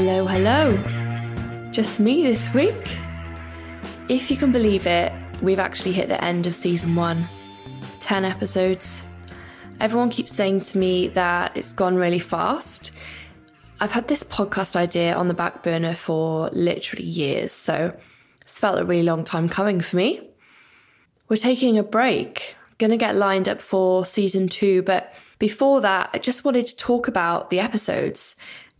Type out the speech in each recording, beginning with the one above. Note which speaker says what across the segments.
Speaker 1: Hello, hello. Just me this week. If you can believe it, we've actually hit the end of season one 10 episodes. Everyone keeps saying to me that it's gone really fast. I've had this podcast idea on the back burner for literally years, so it's felt a really long time coming for me. We're taking a break, gonna get lined up for season two, but before that, I just wanted to talk about the episodes.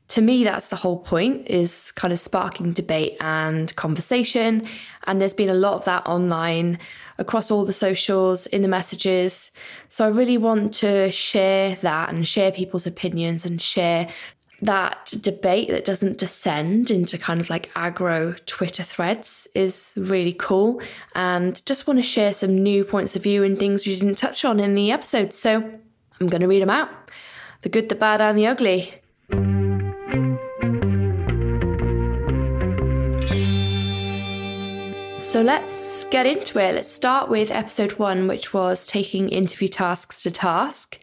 Speaker 1: To me, that's the whole point, is kind of sparking debate and conversation. And there's been a lot of that online across all the socials, in the messages. So I really want to share that and share people's opinions and share that debate that doesn't descend into kind of like aggro Twitter threads is really cool. And just want to share some new points of view and things we didn't touch on in the episode. So I'm going to read them out the good, the bad, and the ugly. So let's get into it. Let's start with episode one, which was taking interview tasks to task.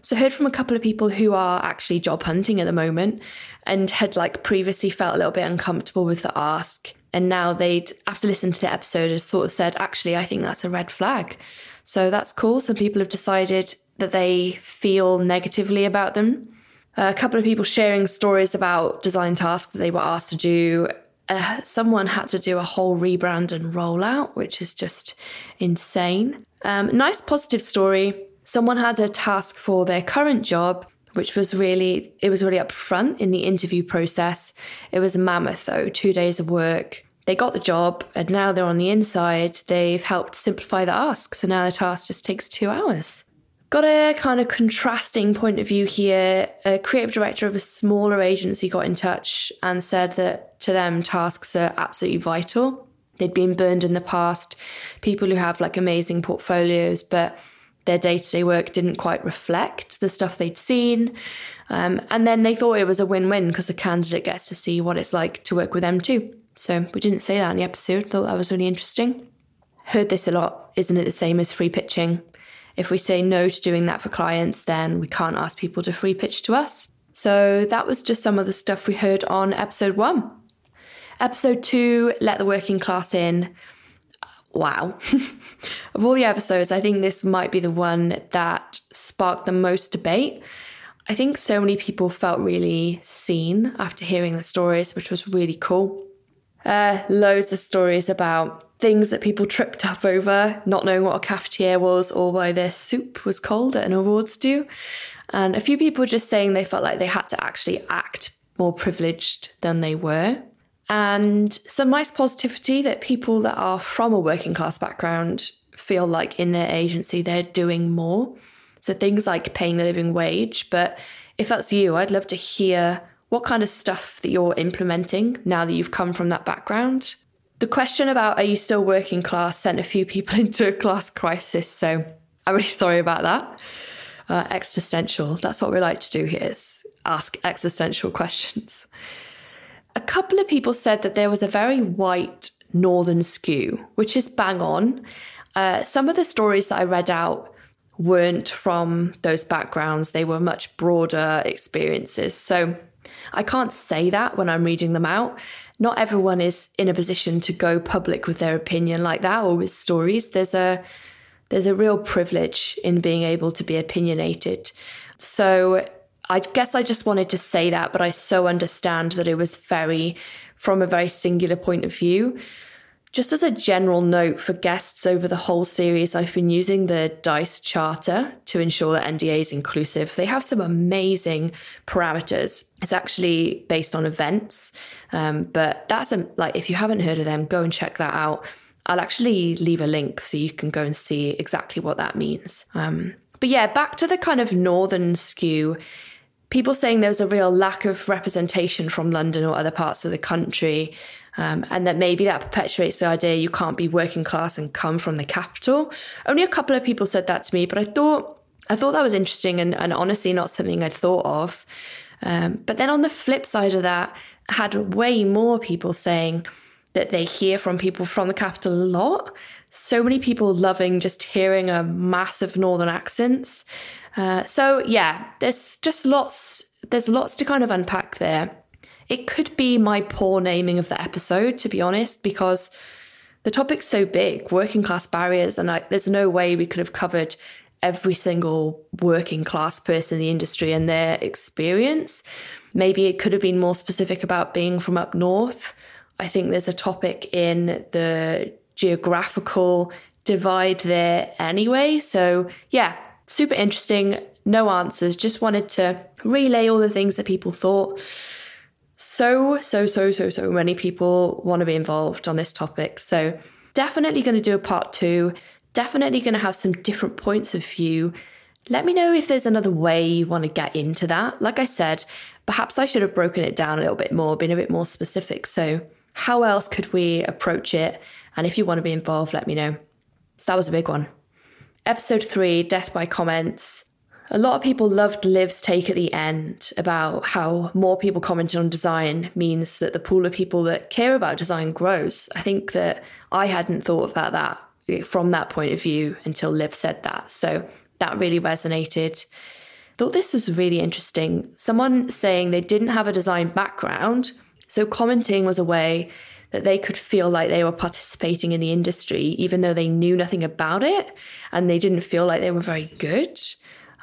Speaker 1: So I heard from a couple of people who are actually job hunting at the moment and had like previously felt a little bit uncomfortable with the ask. And now they'd, after listening to the episode, had sort of said, actually, I think that's a red flag. So that's cool. Some people have decided that they feel negatively about them. A couple of people sharing stories about design tasks that they were asked to do. Uh, someone had to do a whole rebrand and rollout, which is just insane. Um, nice positive story. Someone had a task for their current job which was really it was really upfront in the interview process. It was a mammoth though two days of work. They got the job and now they're on the inside. They've helped simplify the ask so now the task just takes two hours got a kind of contrasting point of view here a creative director of a smaller agency got in touch and said that to them tasks are absolutely vital they'd been burned in the past people who have like amazing portfolios but their day to day work didn't quite reflect the stuff they'd seen. Um, and then they thought it was a win win because the candidate gets to see what it's like to work with them too. So we didn't say that in the episode, thought that was really interesting. Heard this a lot. Isn't it the same as free pitching? If we say no to doing that for clients, then we can't ask people to free pitch to us. So that was just some of the stuff we heard on episode one. Episode two, Let the Working Class In wow. of all the episodes, I think this might be the one that sparked the most debate. I think so many people felt really seen after hearing the stories, which was really cool. Uh, loads of stories about things that people tripped up over, not knowing what a cafetiere was or why their soup was cold at an awards do. And a few people just saying they felt like they had to actually act more privileged than they were and some nice positivity that people that are from a working class background feel like in their agency they're doing more. So things like paying the living wage. But if that's you, I'd love to hear what kind of stuff that you're implementing now that you've come from that background. The question about are you still working class sent a few people into a class crisis. So I'm really sorry about that. Uh, existential. That's what we like to do here is ask existential questions. A couple of people said that there was a very white northern skew, which is bang on. Uh, some of the stories that I read out weren't from those backgrounds, they were much broader experiences. So I can't say that when I'm reading them out. Not everyone is in a position to go public with their opinion like that or with stories. There's a there's a real privilege in being able to be opinionated. So I guess I just wanted to say that, but I so understand that it was very from a very singular point of view. Just as a general note for guests over the whole series, I've been using the DICE charter to ensure that NDA is inclusive. They have some amazing parameters. It's actually based on events, um, but that's a, like if you haven't heard of them, go and check that out. I'll actually leave a link so you can go and see exactly what that means. Um, but yeah, back to the kind of northern skew people saying there was a real lack of representation from London or other parts of the country, um, and that maybe that perpetuates the idea you can't be working class and come from the capital. Only a couple of people said that to me, but I thought I thought that was interesting and, and honestly not something I'd thought of. Um, but then on the flip side of that, had way more people saying that they hear from people from the capital a lot. So many people loving just hearing a massive northern accents. Uh, so yeah, there's just lots. There's lots to kind of unpack there. it could be my poor naming of the episode, to be honest, because the topic's so big working class barriers, and I, there's no way we could have covered every single working class person in the industry and their experience. Maybe it could have been more specific about being from up north. I think there's a topic in the geographical divide there anyway. So, yeah, super interesting. No answers. Just wanted to relay all the things that people thought. So, so, so, so, so many people want to be involved on this topic. So, definitely going to do a part two. Definitely going to have some different points of view. Let me know if there's another way you want to get into that. Like I said, perhaps I should have broken it down a little bit more, been a bit more specific. So, how else could we approach it? And if you want to be involved, let me know. So, that was a big one. Episode three Death by Comments. A lot of people loved Liv's take at the end about how more people commenting on design means that the pool of people that care about design grows. I think that I hadn't thought about that from that point of view until Liv said that. So that really resonated. Thought this was really interesting. Someone saying they didn't have a design background, so commenting was a way that they could feel like they were participating in the industry, even though they knew nothing about it and they didn't feel like they were very good.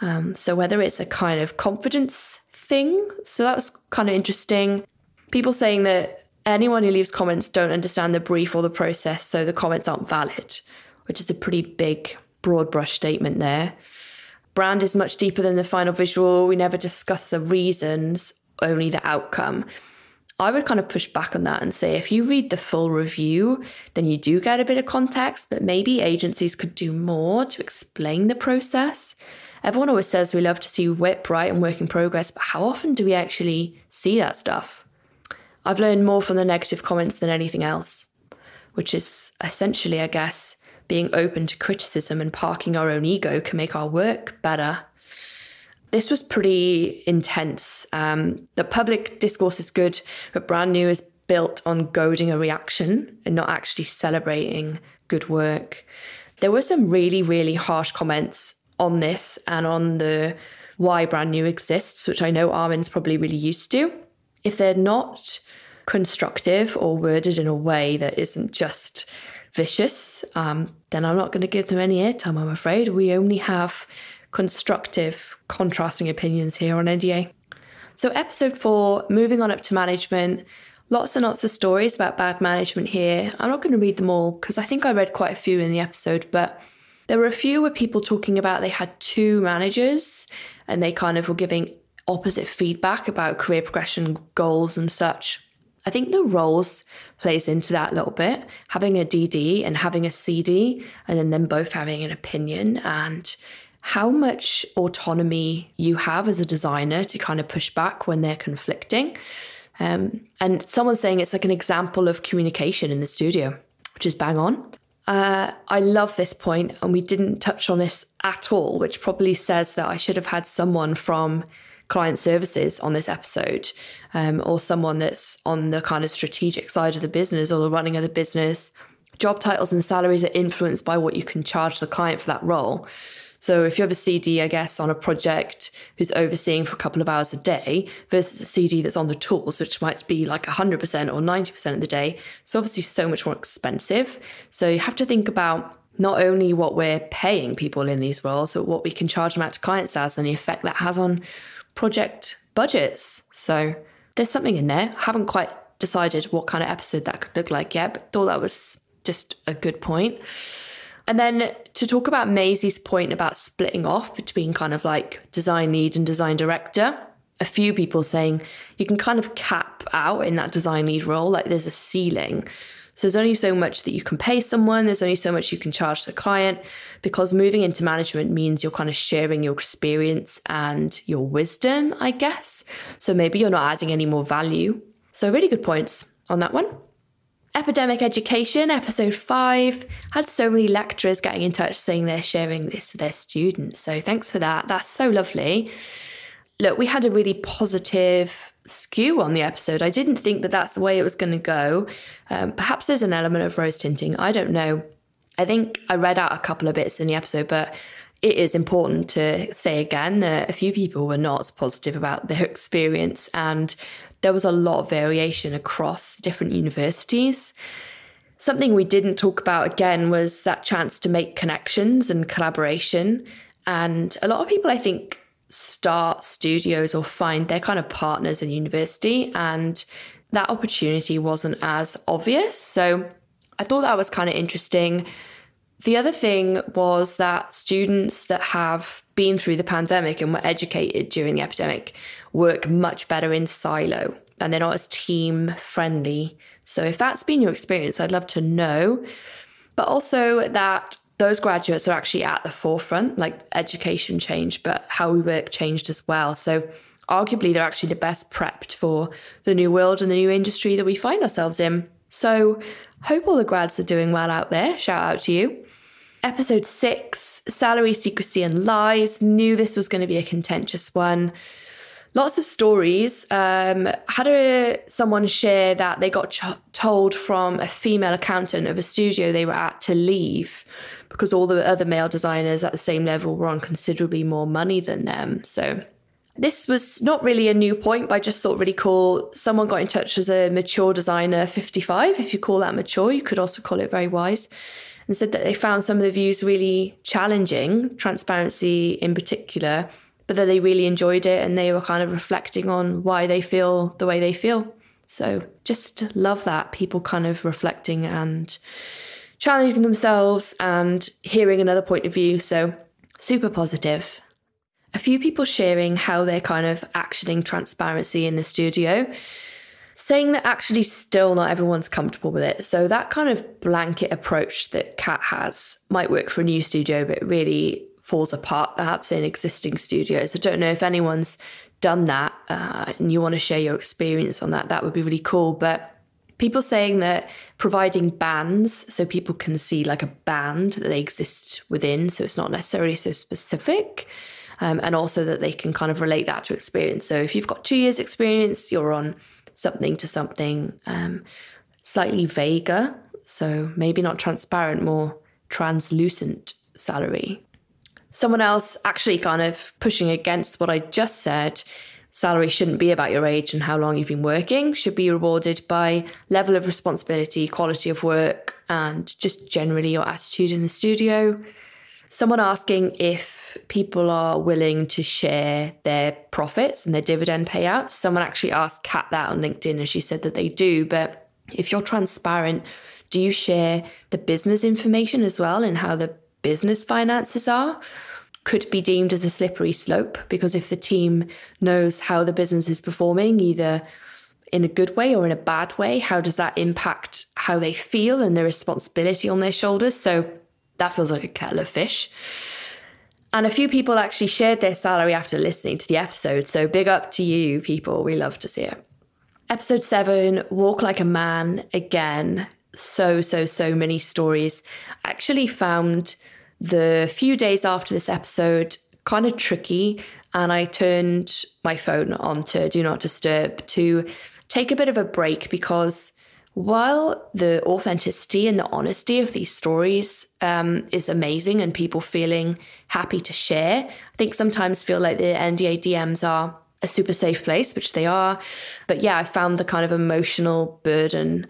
Speaker 1: Um, so, whether it's a kind of confidence thing, so that was kind of interesting. People saying that anyone who leaves comments don't understand the brief or the process, so the comments aren't valid, which is a pretty big, broad brush statement there. Brand is much deeper than the final visual. We never discuss the reasons, only the outcome. I would kind of push back on that and say if you read the full review, then you do get a bit of context, but maybe agencies could do more to explain the process. Everyone always says we love to see WIP, right, and work in progress, but how often do we actually see that stuff? I've learned more from the negative comments than anything else, which is essentially, I guess, being open to criticism and parking our own ego can make our work better. This was pretty intense. Um, the public discourse is good, but brand new is built on goading a reaction and not actually celebrating good work. There were some really, really harsh comments on this and on the why brand new exists, which I know Armin's probably really used to. If they're not constructive or worded in a way that isn't just vicious, um, then I'm not going to give them any airtime, I'm afraid. We only have constructive, contrasting opinions here on NDA. So, episode four, moving on up to management. Lots and lots of stories about bad management here. I'm not going to read them all because I think I read quite a few in the episode, but there were a few where people talking about they had two managers and they kind of were giving opposite feedback about career progression goals and such. I think the roles plays into that a little bit. Having a DD and having a CD, and then them both having an opinion, and how much autonomy you have as a designer to kind of push back when they're conflicting. Um, and someone's saying it's like an example of communication in the studio, which is bang on. Uh, I love this point, and we didn't touch on this at all, which probably says that I should have had someone from client services on this episode, um, or someone that's on the kind of strategic side of the business or the running of the business. Job titles and salaries are influenced by what you can charge the client for that role. So if you have a CD, I guess, on a project who's overseeing for a couple of hours a day versus a CD that's on the tools, which might be like 100% or 90% of the day, it's obviously so much more expensive. So you have to think about not only what we're paying people in these roles, but what we can charge them out to clients as and the effect that has on project budgets. So there's something in there. I haven't quite decided what kind of episode that could look like yet, but thought that was just a good point. And then to talk about Maisie's point about splitting off between kind of like design lead and design director, a few people saying you can kind of cap out in that design lead role, like there's a ceiling. So there's only so much that you can pay someone, there's only so much you can charge the client because moving into management means you're kind of sharing your experience and your wisdom, I guess. So maybe you're not adding any more value. So, really good points on that one. Epidemic Education, episode five, had so many lecturers getting in touch saying they're sharing this with their students. So thanks for that. That's so lovely. Look, we had a really positive skew on the episode. I didn't think that that's the way it was going to go. Um, perhaps there's an element of rose tinting. I don't know. I think I read out a couple of bits in the episode, but it is important to say again that a few people were not positive about their experience and there was a lot of variation across different universities. Something we didn't talk about again was that chance to make connections and collaboration. And a lot of people, I think, start studios or find their kind of partners in university, and that opportunity wasn't as obvious. So I thought that was kind of interesting. The other thing was that students that have been through the pandemic and were educated during the epidemic work much better in silo and they're not as team friendly. So if that's been your experience, I'd love to know. But also that those graduates are actually at the forefront, like education changed, but how we work changed as well. So arguably they're actually the best prepped for the new world and the new industry that we find ourselves in. So hope all the grads are doing well out there. Shout out to you. Episode six, salary secrecy and lies. Knew this was going to be a contentious one lots of stories. Um, had a, someone share that they got ch- told from a female accountant of a studio they were at to leave because all the other male designers at the same level were on considerably more money than them. So this was not really a new point, but I just thought really cool. Someone got in touch as a mature designer, 55. If you call that mature, you could also call it very wise. And said that they found some of the views really challenging, transparency in particular, but that they really enjoyed it and they were kind of reflecting on why they feel the way they feel. So just love that people kind of reflecting and challenging themselves and hearing another point of view. So super positive. A few people sharing how they're kind of actioning transparency in the studio, saying that actually still not everyone's comfortable with it. So that kind of blanket approach that Kat has might work for a new studio, but really falls apart perhaps in existing studios. I don't know if anyone's done that uh, and you want to share your experience on that, that would be really cool. But people saying that providing bands so people can see like a band that they exist within, so it's not necessarily so specific. Um, and also that they can kind of relate that to experience. So if you've got two years' experience, you're on something to something um, slightly vaguer. So maybe not transparent, more translucent salary someone else actually kind of pushing against what I just said. Salary shouldn't be about your age and how long you've been working, should be rewarded by level of responsibility, quality of work, and just generally your attitude in the studio. Someone asking if people are willing to share their profits and their dividend payouts. Someone actually asked Kat that on LinkedIn and she said that they do. But if you're transparent, do you share the business information as well and how the business finances are could be deemed as a slippery slope because if the team knows how the business is performing, either in a good way or in a bad way, how does that impact how they feel and the responsibility on their shoulders? So that feels like a kettle of fish. And a few people actually shared their salary after listening to the episode. So big up to you, people. We love to see it. Episode seven Walk Like a Man. Again, so, so, so many stories. I actually found the few days after this episode kind of tricky, and I turned my phone on to Do Not Disturb to take a bit of a break because while the authenticity and the honesty of these stories um, is amazing and people feeling happy to share, I think sometimes feel like the NDA DMs are a super safe place, which they are. But yeah, I found the kind of emotional burden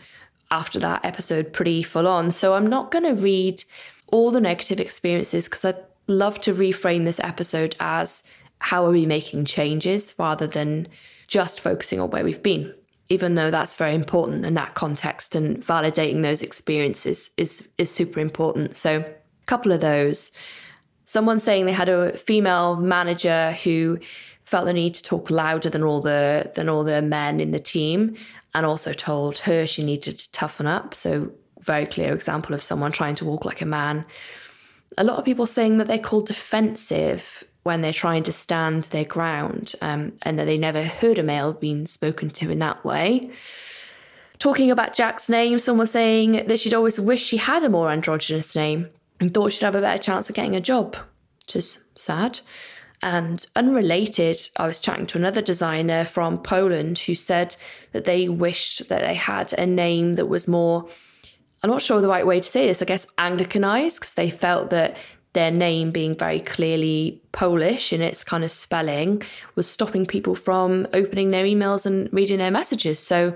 Speaker 1: after that episode pretty full on. So I'm not going to read all the negative experiences because I'd love to reframe this episode as how are we making changes rather than just focusing on where we've been. Even though that's very important in that context and validating those experiences is is super important. So a couple of those. Someone saying they had a female manager who felt the need to talk louder than all the than all the men in the team and also told her she needed to toughen up. So, very clear example of someone trying to walk like a man. A lot of people saying that they're called defensive when they're trying to stand their ground um, and that they never heard a male being spoken to in that way. Talking about Jack's name, someone was saying that she'd always wished she had a more androgynous name and thought she'd have a better chance of getting a job, which is sad. And unrelated, I was chatting to another designer from Poland who said that they wished that they had a name that was more, I'm not sure the right way to say this, I guess Anglicanized, because they felt that their name being very clearly Polish in its kind of spelling was stopping people from opening their emails and reading their messages. So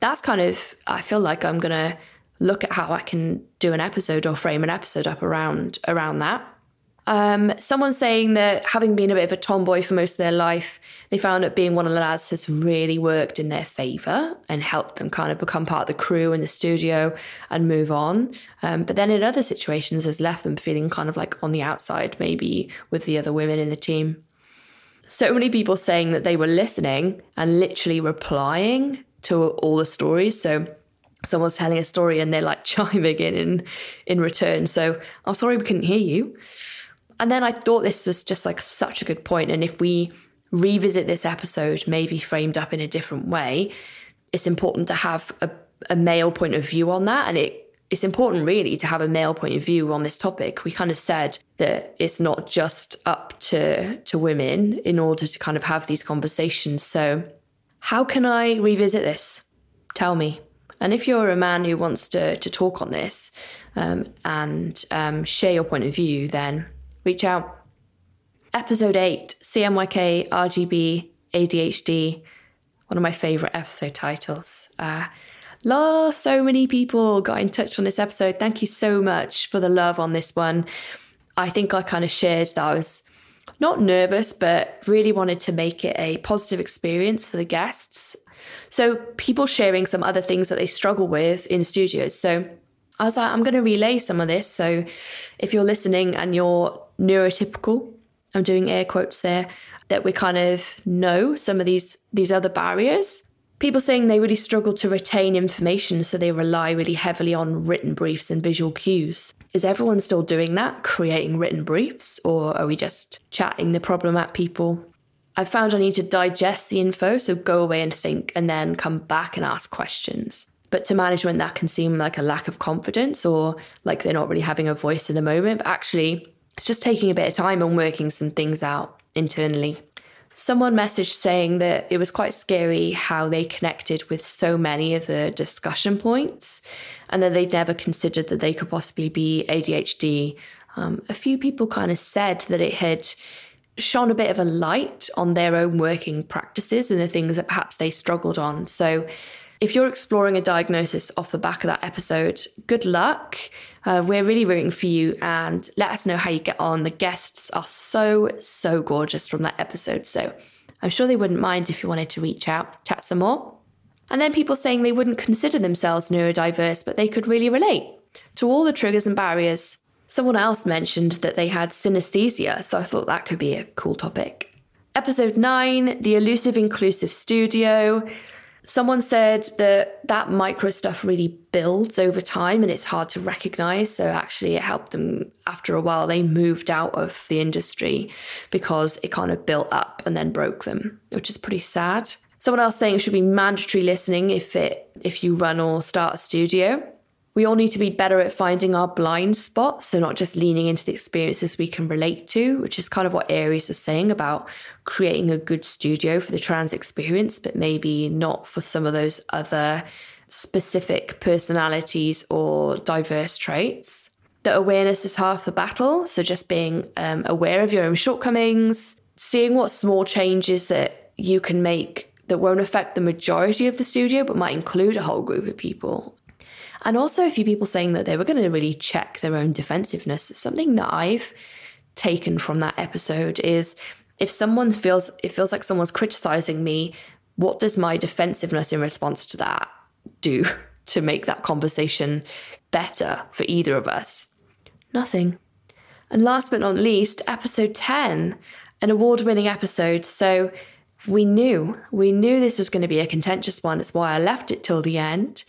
Speaker 1: that's kind of, I feel like I'm going to look at how I can do an episode or frame an episode up around around that. Um, someone saying that having been a bit of a tomboy for most of their life, they found that being one of the lads has really worked in their favour and helped them kind of become part of the crew in the studio and move on. Um, but then in other situations, has left them feeling kind of like on the outside, maybe with the other women in the team. So many people saying that they were listening and literally replying to all the stories. So someone's telling a story and they're like chiming in in, in return. So I'm sorry we couldn't hear you. And then I thought this was just like such a good point. And if we revisit this episode, maybe framed up in a different way, it's important to have a, a male point of view on that. And it it's important really to have a male point of view on this topic. We kind of said that it's not just up to to women in order to kind of have these conversations. So how can I revisit this? Tell me. And if you're a man who wants to to talk on this um, and um, share your point of view, then reach out. Episode 8 CMYK, RGB, ADHD. One of my favorite episode titles. Uh, la, so many people got in touch on this episode. Thank you so much for the love on this one. I think I kind of shared that I was not nervous, but really wanted to make it a positive experience for the guests. So, people sharing some other things that they struggle with in studios. So, I was like, I'm going to relay some of this. So, if you're listening and you're neurotypical, I'm doing air quotes there, that we kind of know some of these these other barriers. People saying they really struggle to retain information, so they rely really heavily on written briefs and visual cues. Is everyone still doing that, creating written briefs, or are we just chatting the problem at people? I found I need to digest the info, so go away and think, and then come back and ask questions. But to management, that can seem like a lack of confidence or like they're not really having a voice in the moment. But actually, it's just taking a bit of time and working some things out internally. Someone messaged saying that it was quite scary how they connected with so many of the discussion points and that they'd never considered that they could possibly be ADHD. Um, a few people kind of said that it had shone a bit of a light on their own working practices and the things that perhaps they struggled on. So if you're exploring a diagnosis off the back of that episode, good luck. Uh, we're really rooting for you and let us know how you get on. The guests are so, so gorgeous from that episode. So I'm sure they wouldn't mind if you wanted to reach out, chat some more. And then people saying they wouldn't consider themselves neurodiverse, but they could really relate to all the triggers and barriers. Someone else mentioned that they had synesthesia, so I thought that could be a cool topic. Episode 9 The Elusive Inclusive Studio. Someone said that that micro stuff really builds over time and it's hard to recognize. So, actually, it helped them after a while. They moved out of the industry because it kind of built up and then broke them, which is pretty sad. Someone else saying it should be mandatory listening if it if you run or start a studio. We all need to be better at finding our blind spots, so not just leaning into the experiences we can relate to, which is kind of what Aries was saying about creating a good studio for the trans experience, but maybe not for some of those other specific personalities or diverse traits. That awareness is half the battle. So just being um, aware of your own shortcomings, seeing what small changes that you can make that won't affect the majority of the studio, but might include a whole group of people and also a few people saying that they were going to really check their own defensiveness. Something that I've taken from that episode is if someone feels it feels like someone's criticizing me, what does my defensiveness in response to that do to make that conversation better for either of us? Nothing. And last but not least, episode 10, an award winning episode. So we knew, we knew this was going to be a contentious one. That's why I left it till the end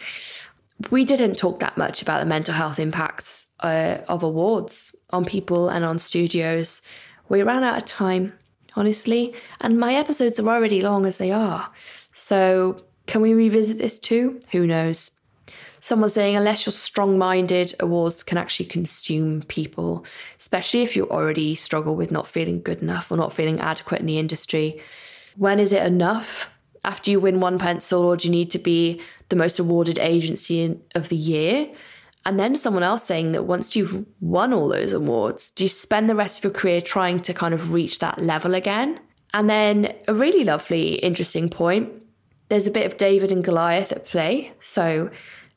Speaker 1: we didn't talk that much about the mental health impacts uh, of awards on people and on studios. We ran out of time, honestly, and my episodes are already long as they are. So, can we revisit this too? Who knows? Someone saying, unless you're strong minded, awards can actually consume people, especially if you already struggle with not feeling good enough or not feeling adequate in the industry. When is it enough? After you win one pencil, or do you need to be the most awarded agency of the year? And then someone else saying that once you've won all those awards, do you spend the rest of your career trying to kind of reach that level again? And then a really lovely, interesting point there's a bit of David and Goliath at play. So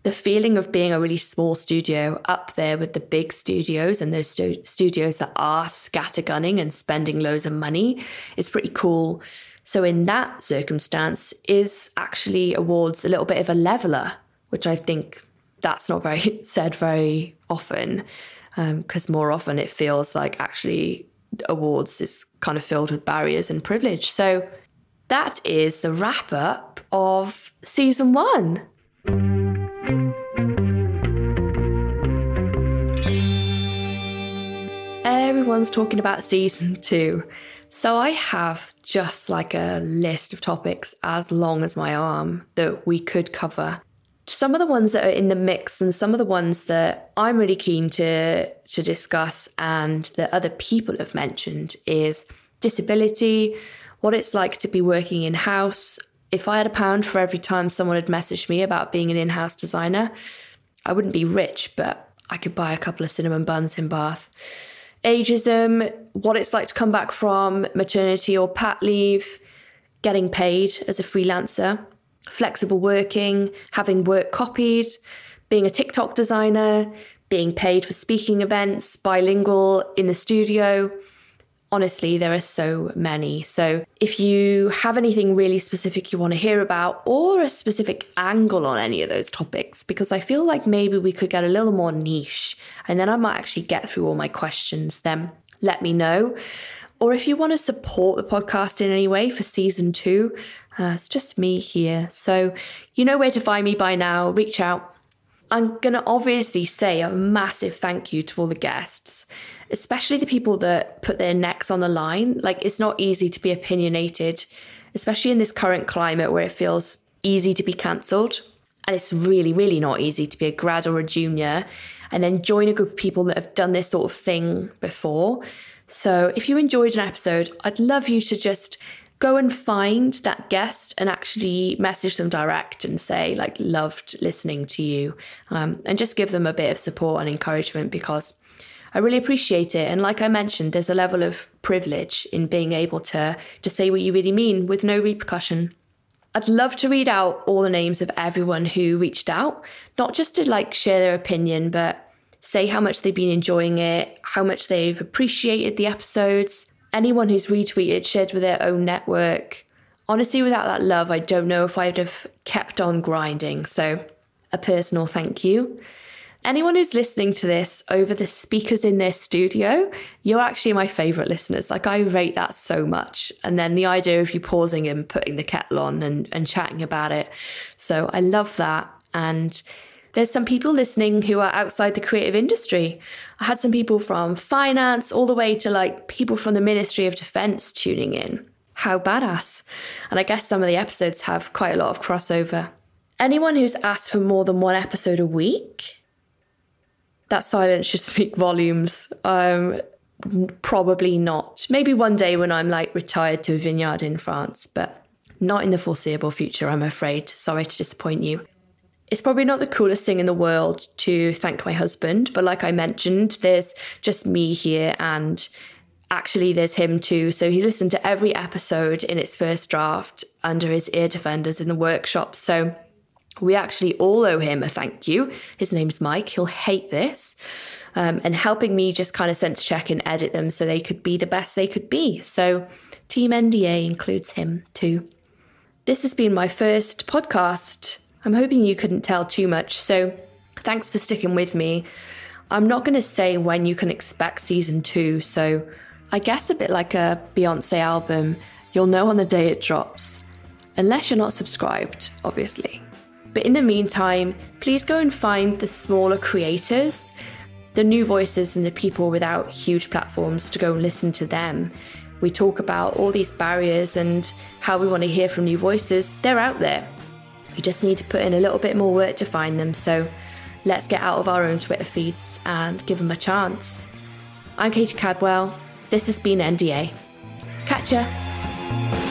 Speaker 1: the feeling of being a really small studio up there with the big studios and those stu- studios that are scattergunning and spending loads of money is pretty cool. So in that circumstance, is actually awards a little bit of a leveler, which I think that's not very said very often, because um, more often it feels like actually awards is kind of filled with barriers and privilege. So that is the wrap up of season one. Everyone's talking about season two. So I have just like a list of topics as long as my arm that we could cover. Some of the ones that are in the mix and some of the ones that I'm really keen to to discuss and that other people have mentioned is disability, what it's like to be working in house. If I had a pound for every time someone had messaged me about being an in-house designer, I wouldn't be rich, but I could buy a couple of cinnamon buns in Bath ageism, what it's like to come back from maternity or pat leave, getting paid as a freelancer, flexible working, having work copied, being a TikTok designer, being paid for speaking events, bilingual in the studio, honestly, there are so many. So if you have anything really specific you want to hear about or a specific angle on any of those topics, because I feel like maybe we could get a little more niche and then I might actually get through all my questions, then let me know. Or if you want to support the podcast in any way for season two, uh, it's just me here. So you know where to find me by now. Reach out. I'm going to obviously say a massive thank you to all the guests especially the people that put their necks on the line. Like it's not easy to be opinionated, especially in this current climate where it feels easy to be cancelled. And it's really, really not easy to be a grad or a junior and then join a group of people that have done this sort of thing before. So if you enjoyed an episode, I'd love you to just go and find that guest and actually message them direct and say like loved listening to you um, and just give them a bit of support and encouragement because I really appreciate it. And like I mentioned, there's a level of privilege in being able to, to say what you really mean with no repercussion. I'd love to read out all the names of everyone who reached out, not just to like share their opinion, but say how much they've been enjoying it, how much they've appreciated the episodes, anyone who's retweeted, shared with their own network. Honestly, without that love, I don't know if I'd have kept on grinding. So, a personal thank you. Anyone who's listening to this over the speakers in their studio, you're actually my favorite listeners. Like, I rate that so much. And then the idea of you pausing and putting the kettle on and, and chatting about it. So, I love that. And there's some people listening who are outside the creative industry. I had some people from finance all the way to like people from the Ministry of Defense tuning in. How badass. And I guess some of the episodes have quite a lot of crossover. Anyone who's asked for more than one episode a week, that silence should speak volumes. Um, probably not. Maybe one day when I'm like retired to a vineyard in France, but not in the foreseeable future, I'm afraid. Sorry to disappoint you. It's probably not the coolest thing in the world to thank my husband, but like I mentioned, there's just me here and actually there's him too. So he's listened to every episode in its first draft under his ear defenders in the workshop. So we actually all owe him a thank you. His name's Mike. He'll hate this. Um, and helping me just kind of sense check and edit them so they could be the best they could be. So, Team NDA includes him too. This has been my first podcast. I'm hoping you couldn't tell too much. So, thanks for sticking with me. I'm not going to say when you can expect season two. So, I guess a bit like a Beyonce album, you'll know on the day it drops. Unless you're not subscribed, obviously. But in the meantime, please go and find the smaller creators, the new voices, and the people without huge platforms to go and listen to them. We talk about all these barriers and how we want to hear from new voices. They're out there. We just need to put in a little bit more work to find them. So let's get out of our own Twitter feeds and give them a chance. I'm Katie Cadwell. This has been NDA. Catch ya.